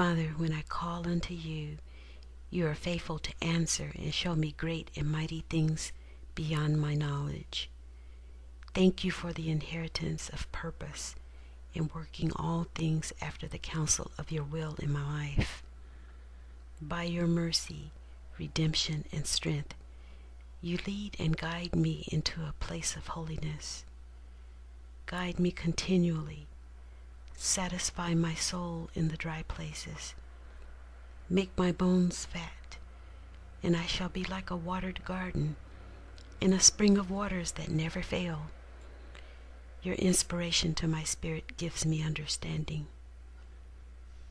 unto you, you are faithful to answer and show me great and mighty things beyond my knowledge. Thank you for the inheritance of purpose in working all things after the counsel of your will in my life. By your mercy, redemption, and strength, you lead and guide me into a place of holiness. Guide me continually. Satisfy my soul in the dry places. Make my bones fat, and I shall be like a watered garden in a spring of waters that never fail. Your inspiration to my spirit gives me understanding.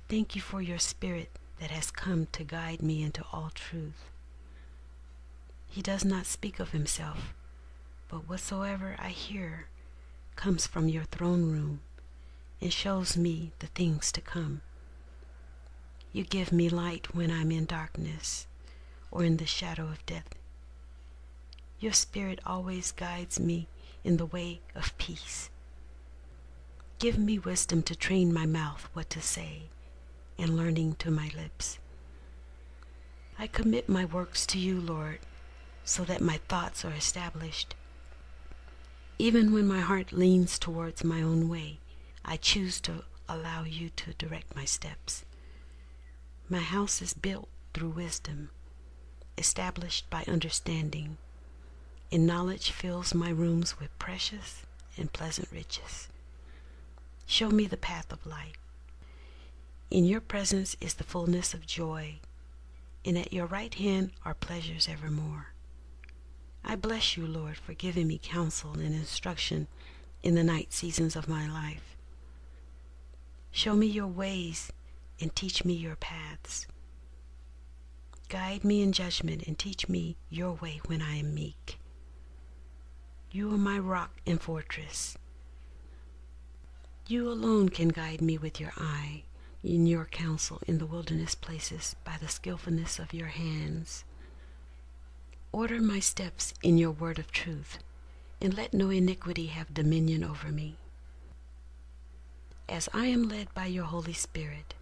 Thank you for your spirit that has come to guide me into all truth. He does not speak of himself, but whatsoever I hear comes from your throne room and shows me the things to come. You give me light when I'm in darkness or in the shadow of death. Your Spirit always guides me in the way of peace. Give me wisdom to train my mouth what to say and learning to my lips. I commit my works to you, Lord, so that my thoughts are established. Even when my heart leans towards my own way, I choose to allow you to direct my steps. My house is built through wisdom, established by understanding, and knowledge fills my rooms with precious and pleasant riches. Show me the path of life. In your presence is the fullness of joy, and at your right hand are pleasures evermore. I bless you, Lord, for giving me counsel and instruction in the night seasons of my life. Show me your ways and teach me your paths. Guide me in judgment and teach me your way when I am meek. You are my rock and fortress. You alone can guide me with your eye, in your counsel in the wilderness places, by the skillfulness of your hands. Order my steps in your word of truth, and let no iniquity have dominion over me. As I am led by your Holy Spirit,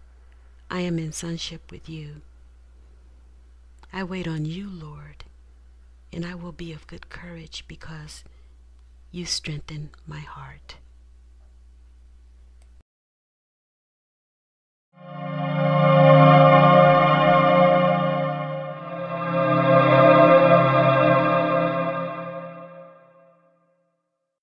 I am in sonship with you. I wait on you, Lord, and I will be of good courage because you strengthen my heart.